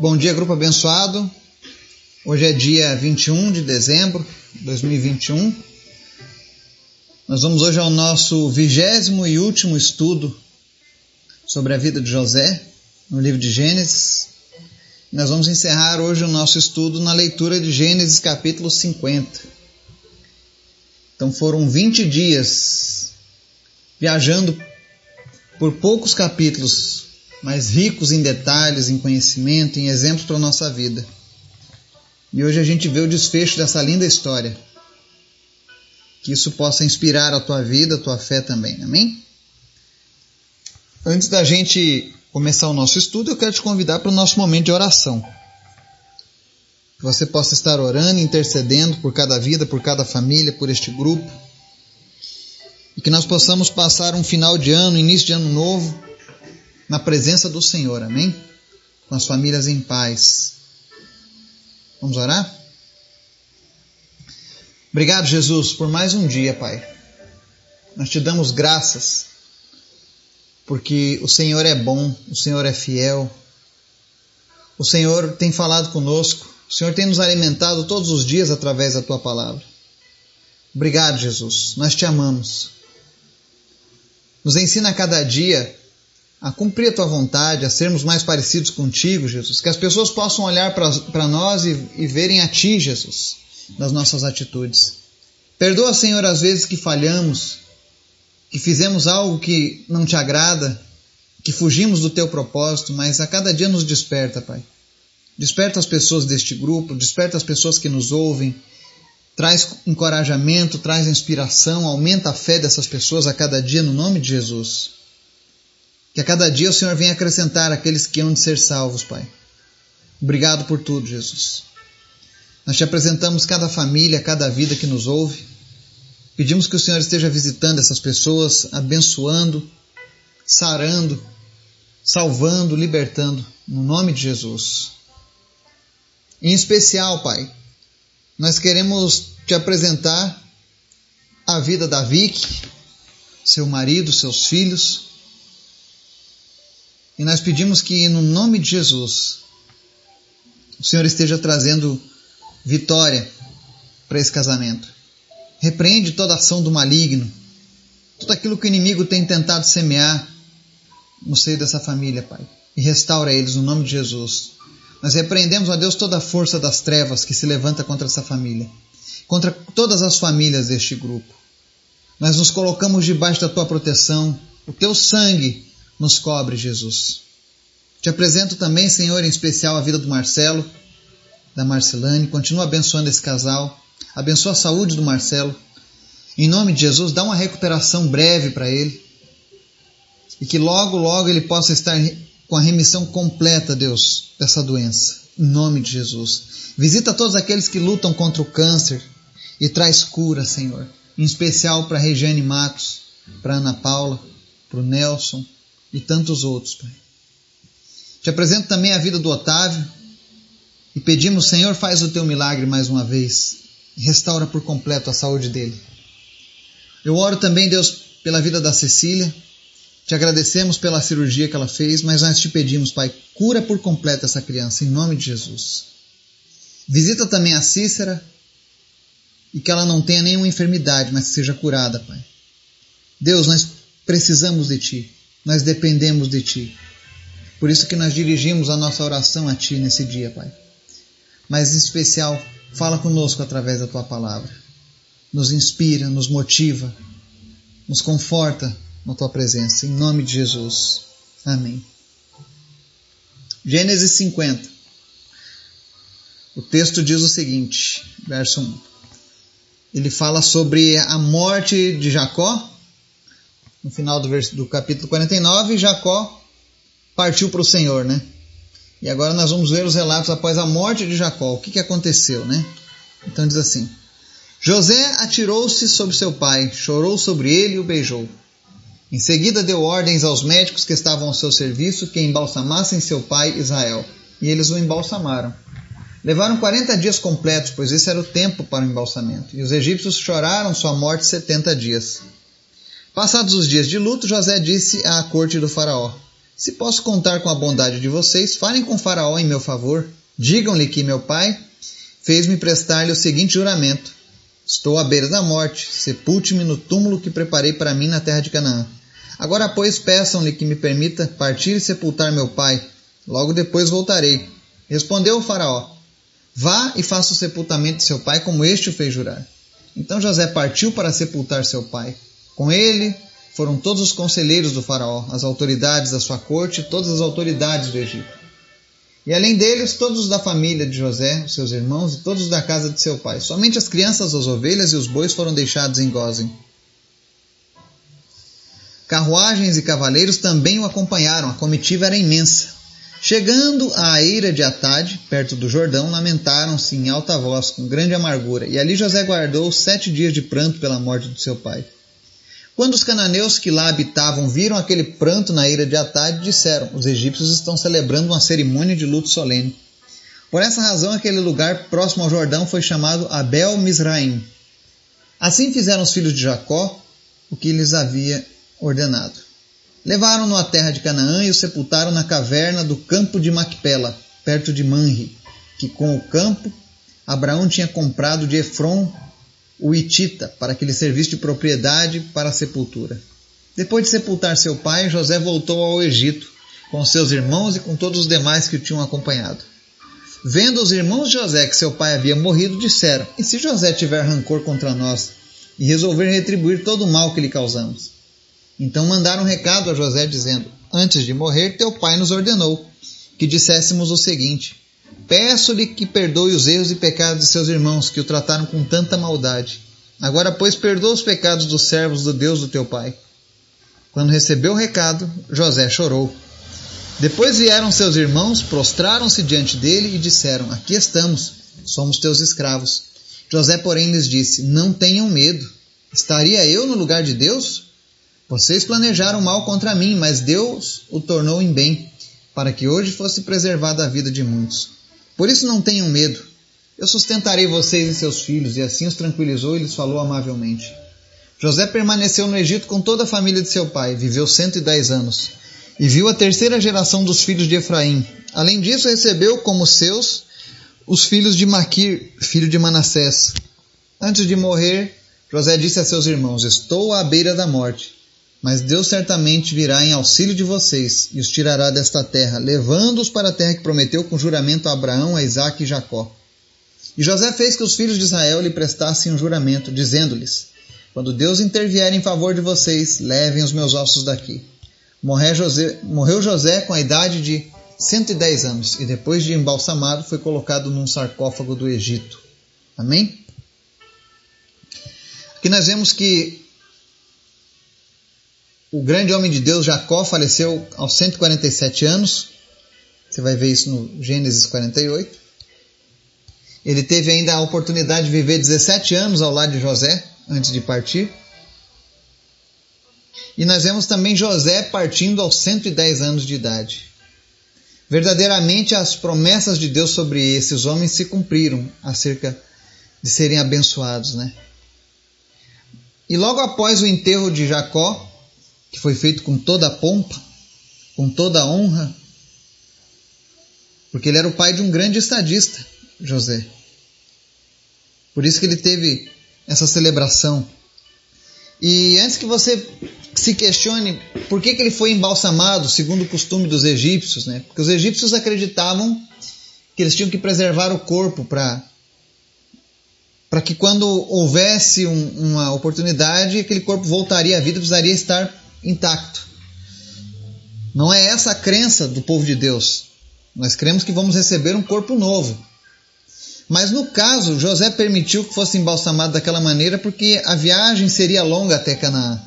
Bom dia, grupo abençoado. Hoje é dia 21 de dezembro de 2021. Nós vamos hoje ao nosso vigésimo e último estudo sobre a vida de José, no livro de Gênesis. Nós vamos encerrar hoje o nosso estudo na leitura de Gênesis capítulo 50. Então foram 20 dias viajando por poucos capítulos mas ricos em detalhes, em conhecimento, em exemplos para a nossa vida. E hoje a gente vê o desfecho dessa linda história. Que isso possa inspirar a tua vida, a tua fé também. Amém? Antes da gente começar o nosso estudo, eu quero te convidar para o nosso momento de oração. Que você possa estar orando, intercedendo por cada vida, por cada família, por este grupo. E que nós possamos passar um final de ano, início de ano novo, na presença do Senhor, amém? Com as famílias em paz. Vamos orar? Obrigado, Jesus, por mais um dia, Pai. Nós te damos graças, porque o Senhor é bom, o Senhor é fiel, o Senhor tem falado conosco, o Senhor tem nos alimentado todos os dias através da tua palavra. Obrigado, Jesus, nós te amamos. Nos ensina a cada dia a cumprir a tua vontade, a sermos mais parecidos contigo, Jesus. Que as pessoas possam olhar para nós e, e verem a ti, Jesus, nas nossas atitudes. Perdoa, Senhor, as vezes que falhamos, que fizemos algo que não te agrada, que fugimos do teu propósito, mas a cada dia nos desperta, Pai. Desperta as pessoas deste grupo, desperta as pessoas que nos ouvem, traz encorajamento, traz inspiração, aumenta a fé dessas pessoas a cada dia no nome de Jesus. Que a cada dia o Senhor venha acrescentar aqueles que hão de ser salvos, Pai. Obrigado por tudo, Jesus. Nós te apresentamos cada família, cada vida que nos ouve. Pedimos que o Senhor esteja visitando essas pessoas, abençoando, sarando, salvando, libertando, no nome de Jesus. Em especial, Pai, nós queremos te apresentar a vida da Vicky, seu marido, seus filhos, e nós pedimos que, no nome de Jesus, o Senhor esteja trazendo vitória para esse casamento. Repreende toda ação do maligno, tudo aquilo que o inimigo tem tentado semear no seio dessa família, Pai. E restaura eles no nome de Jesus. Nós repreendemos, ó Deus, toda a força das trevas que se levanta contra essa família, contra todas as famílias deste grupo. Nós nos colocamos debaixo da tua proteção, o teu sangue nos cobre, Jesus. Te apresento também, Senhor, em especial a vida do Marcelo, da Marcelane. Continua abençoando esse casal. Abençoa a saúde do Marcelo. Em nome de Jesus, dá uma recuperação breve para ele. E que logo, logo ele possa estar com a remissão completa, Deus, dessa doença. Em nome de Jesus. Visita todos aqueles que lutam contra o câncer e traz cura, Senhor. Em especial para Regiane Matos, para Ana Paula, para o Nelson, e tantos outros, Pai. Te apresento também a vida do Otávio e pedimos, Senhor, faz o teu milagre mais uma vez e restaura por completo a saúde dele. Eu oro também, Deus, pela vida da Cecília. Te agradecemos pela cirurgia que ela fez, mas nós te pedimos, Pai, cura por completo essa criança, em nome de Jesus. Visita também a Cícera e que ela não tenha nenhuma enfermidade, mas que seja curada, Pai. Deus, nós precisamos de Ti nós dependemos de Ti. Por isso que nós dirigimos a nossa oração a Ti nesse dia, Pai. Mas em especial, fala conosco através da Tua palavra. Nos inspira, nos motiva, nos conforta na Tua presença. Em nome de Jesus. Amém. Gênesis 50. O texto diz o seguinte, verso 1. Ele fala sobre a morte de Jacó no final do, do capítulo 49, Jacó partiu para o Senhor, né? E agora nós vamos ver os relatos após a morte de Jacó. O que, que aconteceu, né? Então diz assim: José atirou-se sobre seu pai, chorou sobre ele e o beijou. Em seguida deu ordens aos médicos que estavam ao seu serviço que embalsamassem seu pai Israel. E eles o embalsamaram. Levaram 40 dias completos, pois esse era o tempo para o embalsamento. E os egípcios choraram sua morte 70 dias. Passados os dias de luto, José disse à corte do faraó: Se posso contar com a bondade de vocês, falem com Faraó em meu favor. Digam-lhe que meu pai fez-me prestar-lhe o seguinte juramento: Estou à beira da morte, sepulte-me no túmulo que preparei para mim na terra de Canaã. Agora, pois, peçam-lhe que me permita partir e sepultar meu pai. Logo depois voltarei. Respondeu o Faraó: Vá e faça o sepultamento de seu pai, como este o fez jurar. Então José partiu para sepultar seu pai. Com ele foram todos os conselheiros do Faraó, as autoridades da sua corte todas as autoridades do Egito. E além deles, todos os da família de José, os seus irmãos e todos da casa de seu pai. Somente as crianças, as ovelhas e os bois foram deixados em Gozem. Carruagens e cavaleiros também o acompanharam, a comitiva era imensa. Chegando à eira de Atade, perto do Jordão, lamentaram-se em alta voz, com grande amargura, e ali José guardou sete dias de pranto pela morte do seu pai. Quando os cananeus que lá habitavam viram aquele pranto na ira de Atade, disseram: Os egípcios estão celebrando uma cerimônia de luto solene. Por essa razão, aquele lugar próximo ao Jordão foi chamado Abel Misraim. Assim fizeram os filhos de Jacó o que lhes havia ordenado. Levaram-no à terra de Canaã e o sepultaram na caverna do campo de Macpela, perto de Manre, que com o campo Abraão tinha comprado de Efron, o Itita, para que lhe servisse de propriedade para a sepultura. Depois de sepultar seu pai, José voltou ao Egito, com seus irmãos e com todos os demais que o tinham acompanhado. Vendo os irmãos de José que seu pai havia morrido, disseram: E se José tiver rancor contra nós e resolver retribuir todo o mal que lhe causamos? Então mandaram um recado a José, dizendo: Antes de morrer, teu pai nos ordenou que disséssemos o seguinte: Peço-lhe que perdoe os erros e pecados de seus irmãos, que o trataram com tanta maldade. Agora, pois, perdoa os pecados dos servos do Deus do teu pai. Quando recebeu o recado, José chorou. Depois vieram seus irmãos, prostraram-se diante dele e disseram: Aqui estamos, somos teus escravos. José, porém, lhes disse: Não tenham medo. Estaria eu no lugar de Deus? Vocês planejaram mal contra mim, mas Deus o tornou em bem, para que hoje fosse preservada a vida de muitos. Por isso não tenham medo. Eu sustentarei vocês e seus filhos. E assim os tranquilizou e lhes falou amavelmente. José permaneceu no Egito com toda a família de seu pai, viveu 110 anos, e viu a terceira geração dos filhos de Efraim. Além disso, recebeu como seus os filhos de Maquir, filho de Manassés. Antes de morrer, José disse a seus irmãos: Estou à beira da morte. Mas Deus certamente virá em auxílio de vocês e os tirará desta terra, levando-os para a terra que prometeu com juramento a Abraão, a Isaque e Jacó. E José fez que os filhos de Israel lhe prestassem um juramento, dizendo-lhes: Quando Deus intervier em favor de vocês, levem os meus ossos daqui. Morreu José, morreu José com a idade de 110 anos e depois de embalsamado foi colocado num sarcófago do Egito. Amém? Aqui nós vemos que o grande homem de Deus Jacó faleceu aos 147 anos. Você vai ver isso no Gênesis 48. Ele teve ainda a oportunidade de viver 17 anos ao lado de José antes de partir. E nós vemos também José partindo aos 110 anos de idade. Verdadeiramente as promessas de Deus sobre esses homens se cumpriram acerca de serem abençoados, né? E logo após o enterro de Jacó, que foi feito com toda a pompa, com toda a honra, porque ele era o pai de um grande estadista, José. Por isso que ele teve essa celebração. E antes que você se questione por que, que ele foi embalsamado, segundo o costume dos egípcios, né? Porque os egípcios acreditavam que eles tinham que preservar o corpo para para que quando houvesse um, uma oportunidade, aquele corpo voltaria à vida, precisaria estar intacto. Não é essa a crença do povo de Deus. Nós cremos que vamos receber um corpo novo. Mas no caso, José permitiu que fosse embalsamado daquela maneira porque a viagem seria longa até Canaã.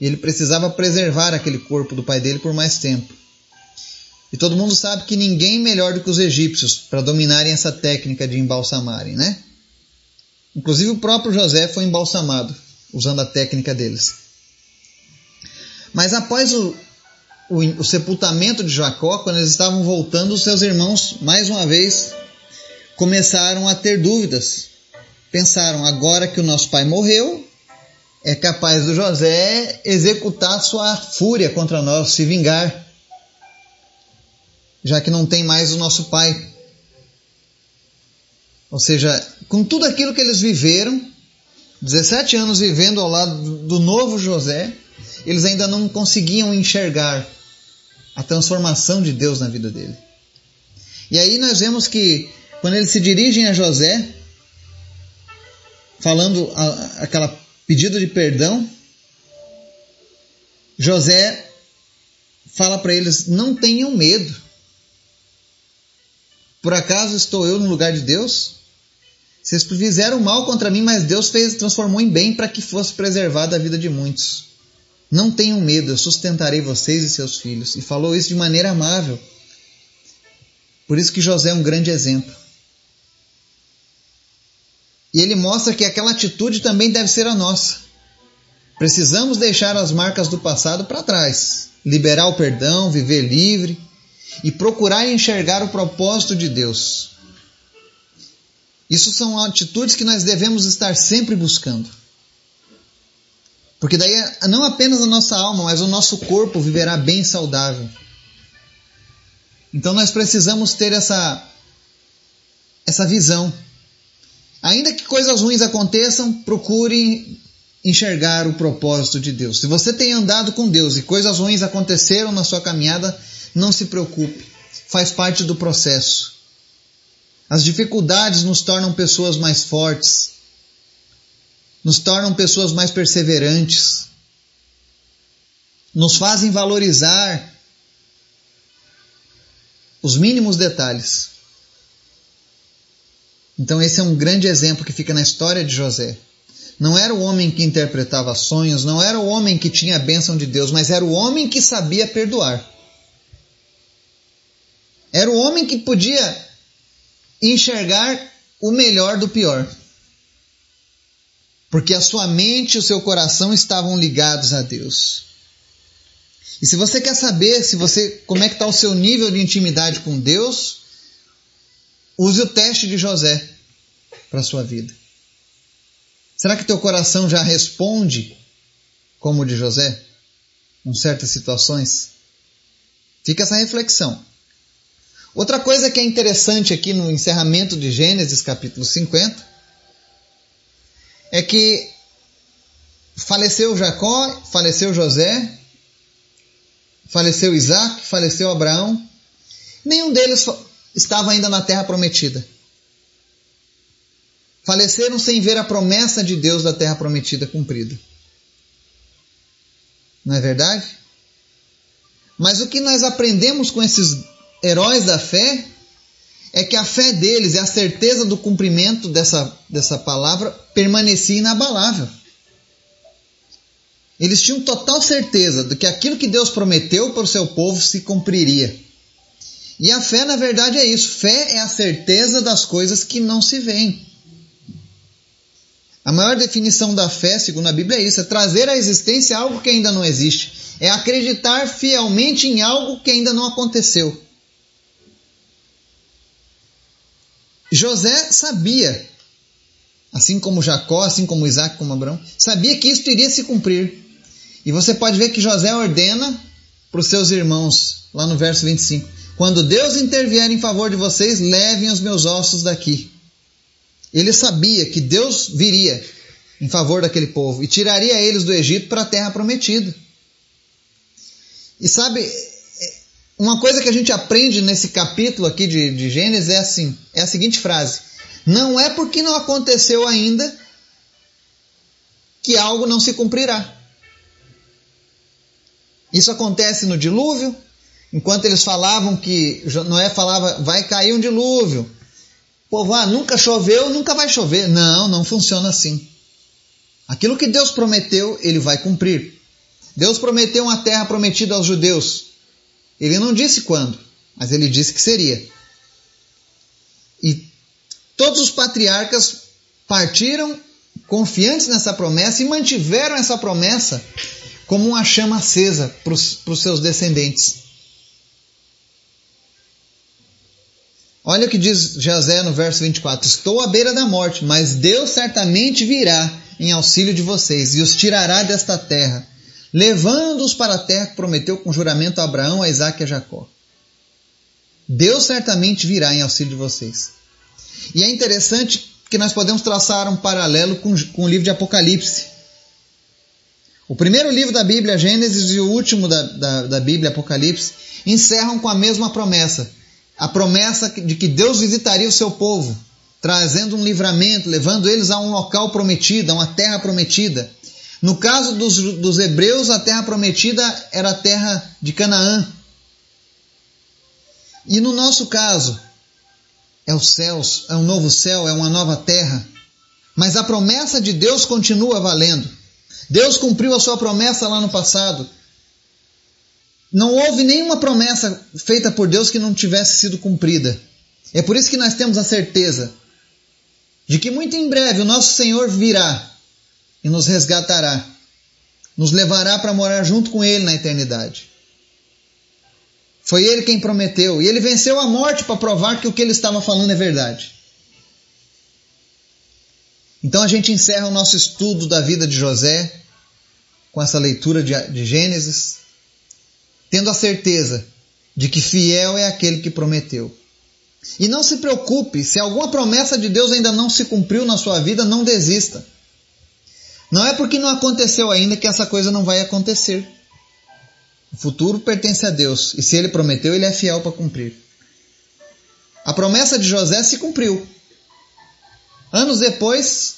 E ele precisava preservar aquele corpo do pai dele por mais tempo. E todo mundo sabe que ninguém melhor do que os egípcios para dominarem essa técnica de embalsamarem, né? Inclusive o próprio José foi embalsamado usando a técnica deles. Mas após o, o, o sepultamento de Jacó, quando eles estavam voltando, os seus irmãos, mais uma vez, começaram a ter dúvidas. Pensaram, agora que o nosso pai morreu, é capaz do José executar sua fúria contra nós, se vingar. já que não tem mais o nosso pai. Ou seja, com tudo aquilo que eles viveram, 17 anos vivendo ao lado do novo José, eles ainda não conseguiam enxergar a transformação de Deus na vida dele. E aí nós vemos que quando eles se dirigem a José, falando a, aquela pedido de perdão, José fala para eles: não tenham medo. Por acaso estou eu no lugar de Deus? Vocês fizeram mal contra mim, mas Deus fez, transformou em bem para que fosse preservada a vida de muitos. Não tenham medo, eu sustentarei vocês e seus filhos. E falou isso de maneira amável. Por isso que José é um grande exemplo. E ele mostra que aquela atitude também deve ser a nossa. Precisamos deixar as marcas do passado para trás, liberar o perdão, viver livre e procurar enxergar o propósito de Deus. Isso são atitudes que nós devemos estar sempre buscando. Porque daí não apenas a nossa alma, mas o nosso corpo viverá bem saudável. Então nós precisamos ter essa essa visão. Ainda que coisas ruins aconteçam, procure enxergar o propósito de Deus. Se você tem andado com Deus e coisas ruins aconteceram na sua caminhada, não se preocupe. Faz parte do processo. As dificuldades nos tornam pessoas mais fortes, nos tornam pessoas mais perseverantes, nos fazem valorizar os mínimos detalhes. Então, esse é um grande exemplo que fica na história de José. Não era o homem que interpretava sonhos, não era o homem que tinha a bênção de Deus, mas era o homem que sabia perdoar. Era o homem que podia enxergar o melhor do pior. Porque a sua mente e o seu coração estavam ligados a Deus. E se você quer saber se você como é que está o seu nível de intimidade com Deus, use o teste de José para a sua vida. Será que teu coração já responde como o de José em certas situações? Fica essa reflexão. Outra coisa que é interessante aqui no encerramento de Gênesis capítulo 50 é que faleceu Jacó, faleceu José, faleceu Isaac, faleceu Abraão. Nenhum deles estava ainda na terra prometida. Faleceram sem ver a promessa de Deus da terra prometida cumprida. Não é verdade? Mas o que nós aprendemos com esses heróis da fé é que a fé deles e a certeza do cumprimento dessa, dessa palavra permanecia inabalável. Eles tinham total certeza de que aquilo que Deus prometeu para o seu povo se cumpriria. E a fé, na verdade, é isso. Fé é a certeza das coisas que não se veem. A maior definição da fé, segundo a Bíblia, é isso: é trazer à existência algo que ainda não existe. É acreditar fielmente em algo que ainda não aconteceu. José sabia, assim como Jacó, assim como Isaac, como Abraão, sabia que isso iria se cumprir. E você pode ver que José ordena para os seus irmãos, lá no verso 25: Quando Deus intervier em favor de vocês, levem os meus ossos daqui. Ele sabia que Deus viria em favor daquele povo e tiraria eles do Egito para a terra prometida. E sabe, uma coisa que a gente aprende nesse capítulo aqui de, de Gênesis é assim, é a seguinte frase: não é porque não aconteceu ainda que algo não se cumprirá. Isso acontece no dilúvio, enquanto eles falavam que Noé falava vai cair um dilúvio. Povo, ah, nunca choveu, nunca vai chover. Não, não funciona assim. Aquilo que Deus prometeu, ele vai cumprir. Deus prometeu uma terra prometida aos judeus. Ele não disse quando, mas ele disse que seria. E todos os patriarcas partiram confiantes nessa promessa e mantiveram essa promessa como uma chama acesa para os seus descendentes. Olha o que diz José no verso 24: Estou à beira da morte, mas Deus certamente virá em auxílio de vocês e os tirará desta terra levando-os para a terra que prometeu com juramento a Abraão, a Isaac e a Jacó. Deus certamente virá em auxílio de vocês. E é interessante que nós podemos traçar um paralelo com, com o livro de Apocalipse. O primeiro livro da Bíblia, Gênesis, e o último da, da, da Bíblia, Apocalipse, encerram com a mesma promessa. A promessa de que Deus visitaria o seu povo, trazendo um livramento, levando eles a um local prometido, a uma terra prometida. No caso dos, dos hebreus, a terra prometida era a terra de Canaã. E no nosso caso, é os céus, é um novo céu, é uma nova terra. Mas a promessa de Deus continua valendo. Deus cumpriu a sua promessa lá no passado. Não houve nenhuma promessa feita por Deus que não tivesse sido cumprida. É por isso que nós temos a certeza de que muito em breve o nosso Senhor virá e nos resgatará, nos levará para morar junto com Ele na eternidade. Foi Ele quem prometeu e Ele venceu a morte para provar que o que Ele estava falando é verdade. Então a gente encerra o nosso estudo da vida de José com essa leitura de, Gênesis, tendo a certeza de que fiel é aquele que prometeu. E não se preocupe, se alguma promessa de Deus ainda não se cumpriu na sua vida, não desista. Não é porque não aconteceu ainda que essa coisa não vai acontecer. O futuro pertence a Deus e se ele prometeu, ele é fiel para cumprir. A promessa de José se cumpriu. Anos depois,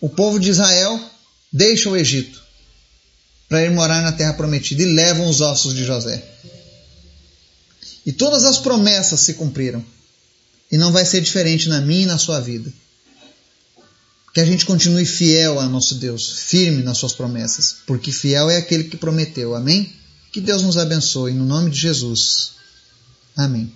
o povo de Israel deixa o Egito para ir morar na terra prometida e levam os ossos de José. E todas as promessas se cumpriram. E não vai ser diferente na minha e na sua vida. Que a gente continue fiel a nosso Deus, firme nas suas promessas, porque fiel é aquele que prometeu. Amém? Que Deus nos abençoe, no nome de Jesus. Amém.